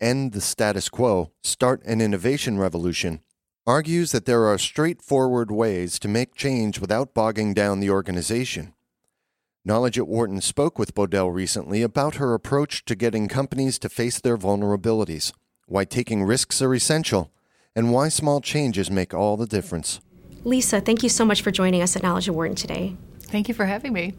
End the Status Quo, Start an Innovation Revolution, argues that there are straightforward ways to make change without bogging down the organization. Knowledge at Wharton spoke with Bodell recently about her approach to getting companies to face their vulnerabilities, why taking risks are essential, and why small changes make all the difference. Lisa, thank you so much for joining us at Knowledge at Wharton today. Thank you for having me.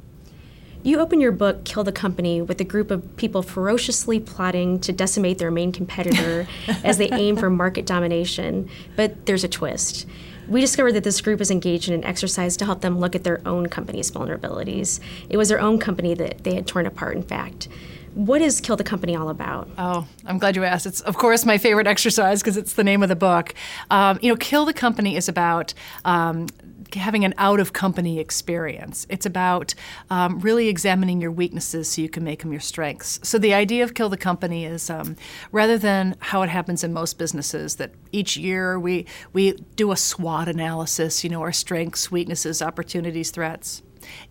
You open your book, Kill the Company, with a group of people ferociously plotting to decimate their main competitor as they aim for market domination. But there's a twist. We discovered that this group was engaged in an exercise to help them look at their own company's vulnerabilities. It was their own company that they had torn apart, in fact. What is Kill the Company all about? Oh, I'm glad you asked. It's, of course, my favorite exercise because it's the name of the book. Um, you know, Kill the Company is about um, having an out of company experience. It's about um, really examining your weaknesses so you can make them your strengths. So the idea of kill the company is um, rather than how it happens in most businesses that each year we we do a SWOT analysis. You know, our strengths, weaknesses, opportunities, threats.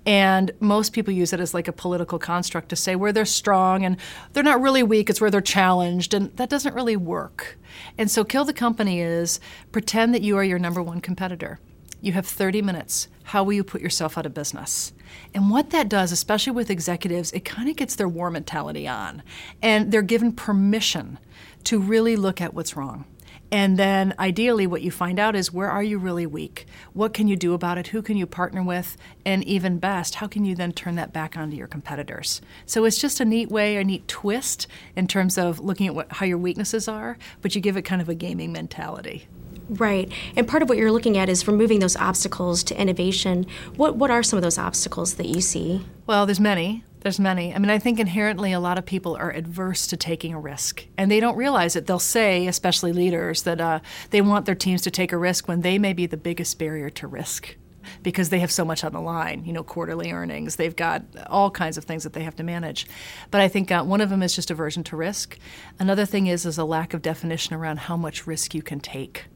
And most people use it as like a political construct to say where they're strong and they're not really weak, it's where they're challenged. And that doesn't really work. And so, kill the company is pretend that you are your number one competitor. You have 30 minutes. How will you put yourself out of business? And what that does, especially with executives, it kind of gets their war mentality on. And they're given permission to really look at what's wrong. And then ideally, what you find out is where are you really weak? What can you do about it? Who can you partner with? And even best, how can you then turn that back onto your competitors? So it's just a neat way, a neat twist in terms of looking at what, how your weaknesses are, but you give it kind of a gaming mentality. Right. And part of what you're looking at is removing those obstacles to innovation. What what are some of those obstacles that you see? Well, there's many. There's many. I mean, I think inherently a lot of people are adverse to taking a risk, and they don't realize it. They'll say, especially leaders, that uh, they want their teams to take a risk when they may be the biggest barrier to risk because they have so much on the line, you know, quarterly earnings. They've got all kinds of things that they have to manage. But I think uh, one of them is just aversion to risk. Another thing is is a lack of definition around how much risk you can take.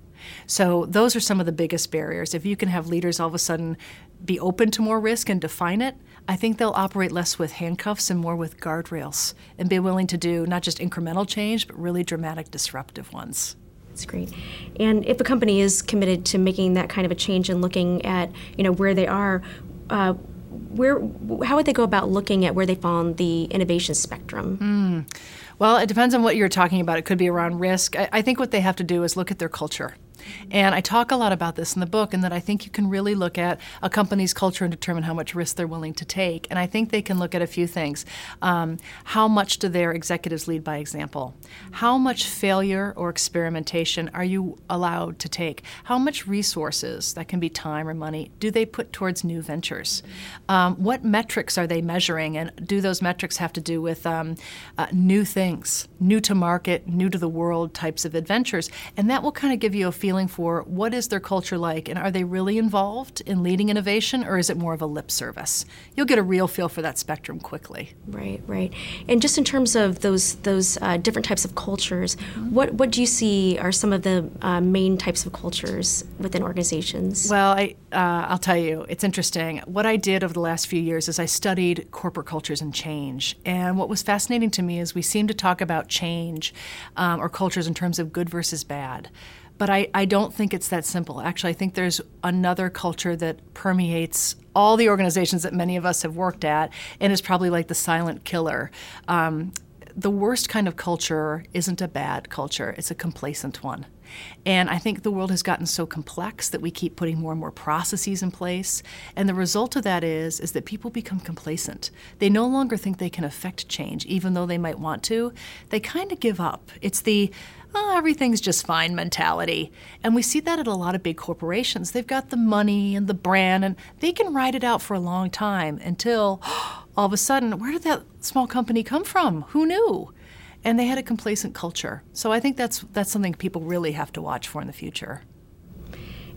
So those are some of the biggest barriers. If you can have leaders all of a sudden be open to more risk and define it, I think they'll operate less with handcuffs and more with guardrails and be willing to do not just incremental change, but really dramatic disruptive ones. That's great. And if a company is committed to making that kind of a change and looking at, you know, where they are, uh, where how would they go about looking at where they fall on the innovation spectrum? Mm. Well, it depends on what you're talking about. It could be around risk. I, I think what they have to do is look at their culture. And I talk a lot about this in the book, and that I think you can really look at a company's culture and determine how much risk they're willing to take. And I think they can look at a few things. Um, how much do their executives lead by example? How much failure or experimentation are you allowed to take? How much resources, that can be time or money, do they put towards new ventures? Um, what metrics are they measuring? And do those metrics have to do with um, uh, new things, new to market, new to the world types of adventures? And that will kind of give you a feel feeling for what is their culture like and are they really involved in leading innovation or is it more of a lip service? You'll get a real feel for that spectrum quickly. Right, right. And just in terms of those those uh, different types of cultures, mm-hmm. what what do you see are some of the uh, main types of cultures within organizations? Well, I uh, I'll tell you, it's interesting. What I did over the last few years is I studied corporate cultures and change, and what was fascinating to me is we seem to talk about change um, or cultures in terms of good versus bad. But I, I don't think it's that simple. Actually, I think there's another culture that permeates all the organizations that many of us have worked at and is probably like the silent killer. Um, the worst kind of culture isn't a bad culture, it's a complacent one. And I think the world has gotten so complex that we keep putting more and more processes in place. And the result of that is, is that people become complacent. They no longer think they can affect change, even though they might want to. They kind of give up. It's the oh, everything's just fine mentality. And we see that at a lot of big corporations. They've got the money and the brand, and they can ride it out for a long time until oh, all of a sudden, where did that small company come from? Who knew? and they had a complacent culture. So I think that's that's something people really have to watch for in the future.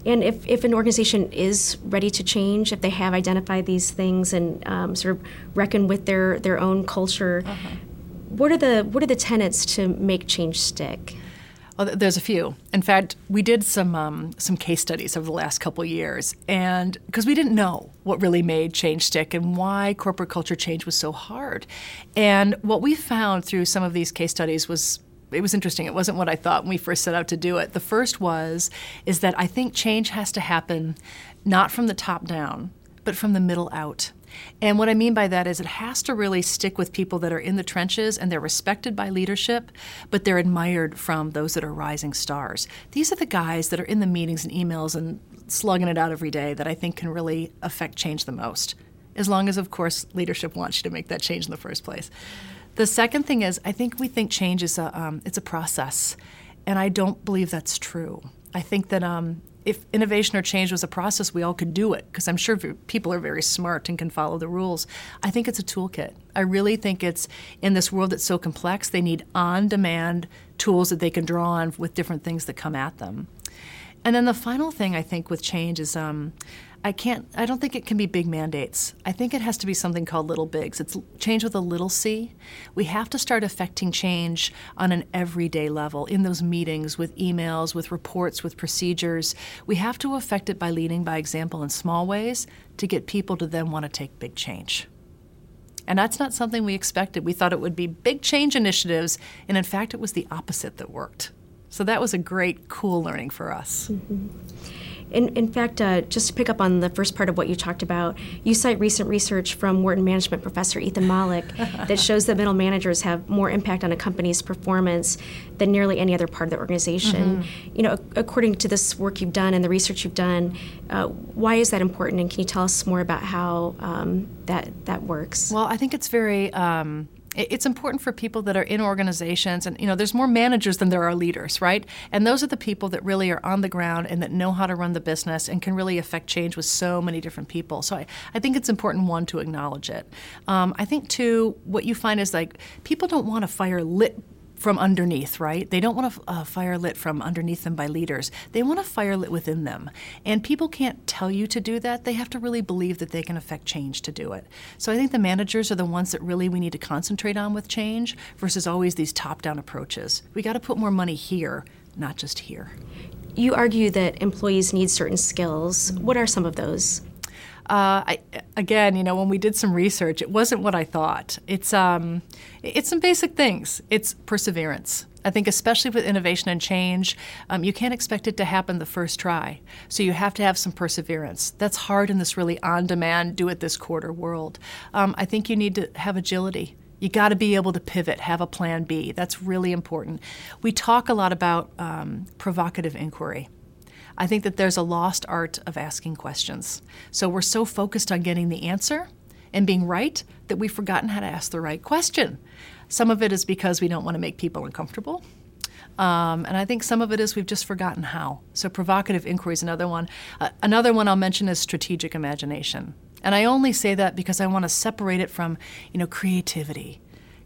And if, if an organization is ready to change, if they have identified these things and um, sort of reckon with their, their own culture, uh-huh. what are the what are the tenets to make change stick? Well, there's a few. In fact, we did some um, some case studies over the last couple years, and because we didn't know what really made change stick and why corporate culture change was so hard, and what we found through some of these case studies was it was interesting. It wasn't what I thought when we first set out to do it. The first was is that I think change has to happen not from the top down, but from the middle out. And what I mean by that is it has to really stick with people that are in the trenches and they're respected by leadership, but they're admired from those that are rising stars. These are the guys that are in the meetings and emails and slugging it out every day that I think can really affect change the most. As long as, of course, leadership wants you to make that change in the first place. The second thing is, I think we think change is a um, it's a process, and I don't believe that's true. I think that um, if innovation or change was a process, we all could do it because I'm sure people are very smart and can follow the rules. I think it's a toolkit. I really think it's in this world that's so complex, they need on demand tools that they can draw on with different things that come at them. And then the final thing I think with change is um, I can't. I don't think it can be big mandates. I think it has to be something called little bigs. It's change with a little c. We have to start affecting change on an everyday level in those meetings, with emails, with reports, with procedures. We have to affect it by leading by example in small ways to get people to then want to take big change. And that's not something we expected. We thought it would be big change initiatives, and in fact, it was the opposite that worked. So that was a great, cool learning for us. Mm-hmm. In, in fact, uh, just to pick up on the first part of what you talked about, you cite recent research from Wharton Management professor Ethan Mollick that shows that middle managers have more impact on a company's performance than nearly any other part of the organization. Mm-hmm. You know, according to this work you've done and the research you've done, uh, why is that important? And can you tell us more about how um, that that works? Well, I think it's very. Um, it's important for people that are in organizations and you know there's more managers than there are leaders right? And those are the people that really are on the ground and that know how to run the business and can really affect change with so many different people. So i, I think it's important one to acknowledge it. Um, i think two what you find is like people don't want to fire lit from underneath, right? They don't want a, uh, fire lit from underneath them by leaders. They want a fire lit within them. And people can't tell you to do that. They have to really believe that they can affect change to do it. So I think the managers are the ones that really we need to concentrate on with change versus always these top down approaches. We got to put more money here, not just here. You argue that employees need certain skills. What are some of those? Uh, I, again, you know, when we did some research, it wasn't what I thought. It's um, it's some basic things. It's perseverance. I think, especially with innovation and change, um, you can't expect it to happen the first try. So you have to have some perseverance. That's hard in this really on-demand, do it this quarter world. Um, I think you need to have agility. You got to be able to pivot, have a plan B. That's really important. We talk a lot about um, provocative inquiry. I think that there's a lost art of asking questions. So we're so focused on getting the answer and being right that we've forgotten how to ask the right question. Some of it is because we don't want to make people uncomfortable. Um, and I think some of it is we've just forgotten how. So provocative inquiry is another one. Uh, another one I'll mention is strategic imagination. And I only say that because I want to separate it from, you know, creativity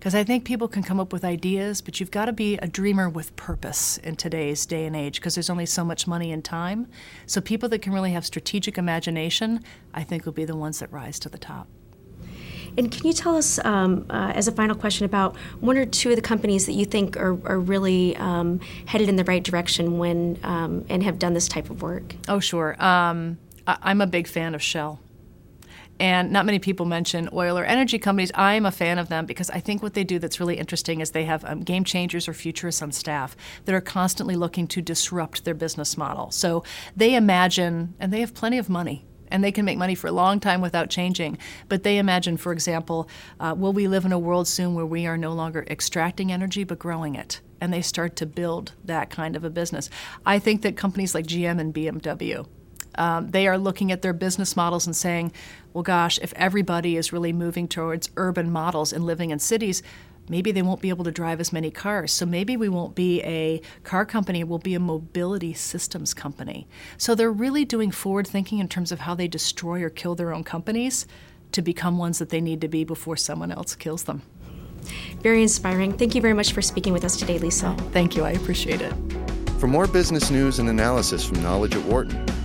because I think people can come up with ideas, but you've got to be a dreamer with purpose in today's day and age because there's only so much money and time. So people that can really have strategic imagination, I think, will be the ones that rise to the top. And can you tell us, um, uh, as a final question, about one or two of the companies that you think are, are really um, headed in the right direction when um, and have done this type of work? Oh, sure. Um, I- am a big fan of Shell. And not many people mention oil or energy companies. I'm a fan of them because I think what they do that's really interesting is they have um, game changers or futurists on staff that are constantly looking to disrupt their business model. So they imagine, and they have plenty of money and they can make money for a long time without changing. But they imagine, for example, uh, will we live in a world soon where we are no longer extracting energy but growing it? And they start to build that kind of a business. I think that companies like GM and BMW um, they are looking at their business models and saying, well, gosh, if everybody is really moving towards urban models and living in cities, maybe they won't be able to drive as many cars. So maybe we won't be a car company, we'll be a mobility systems company. So they're really doing forward thinking in terms of how they destroy or kill their own companies to become ones that they need to be before someone else kills them. Very inspiring. Thank you very much for speaking with us today, Lisa. Thank you. I appreciate it. For more business news and analysis from Knowledge at Wharton,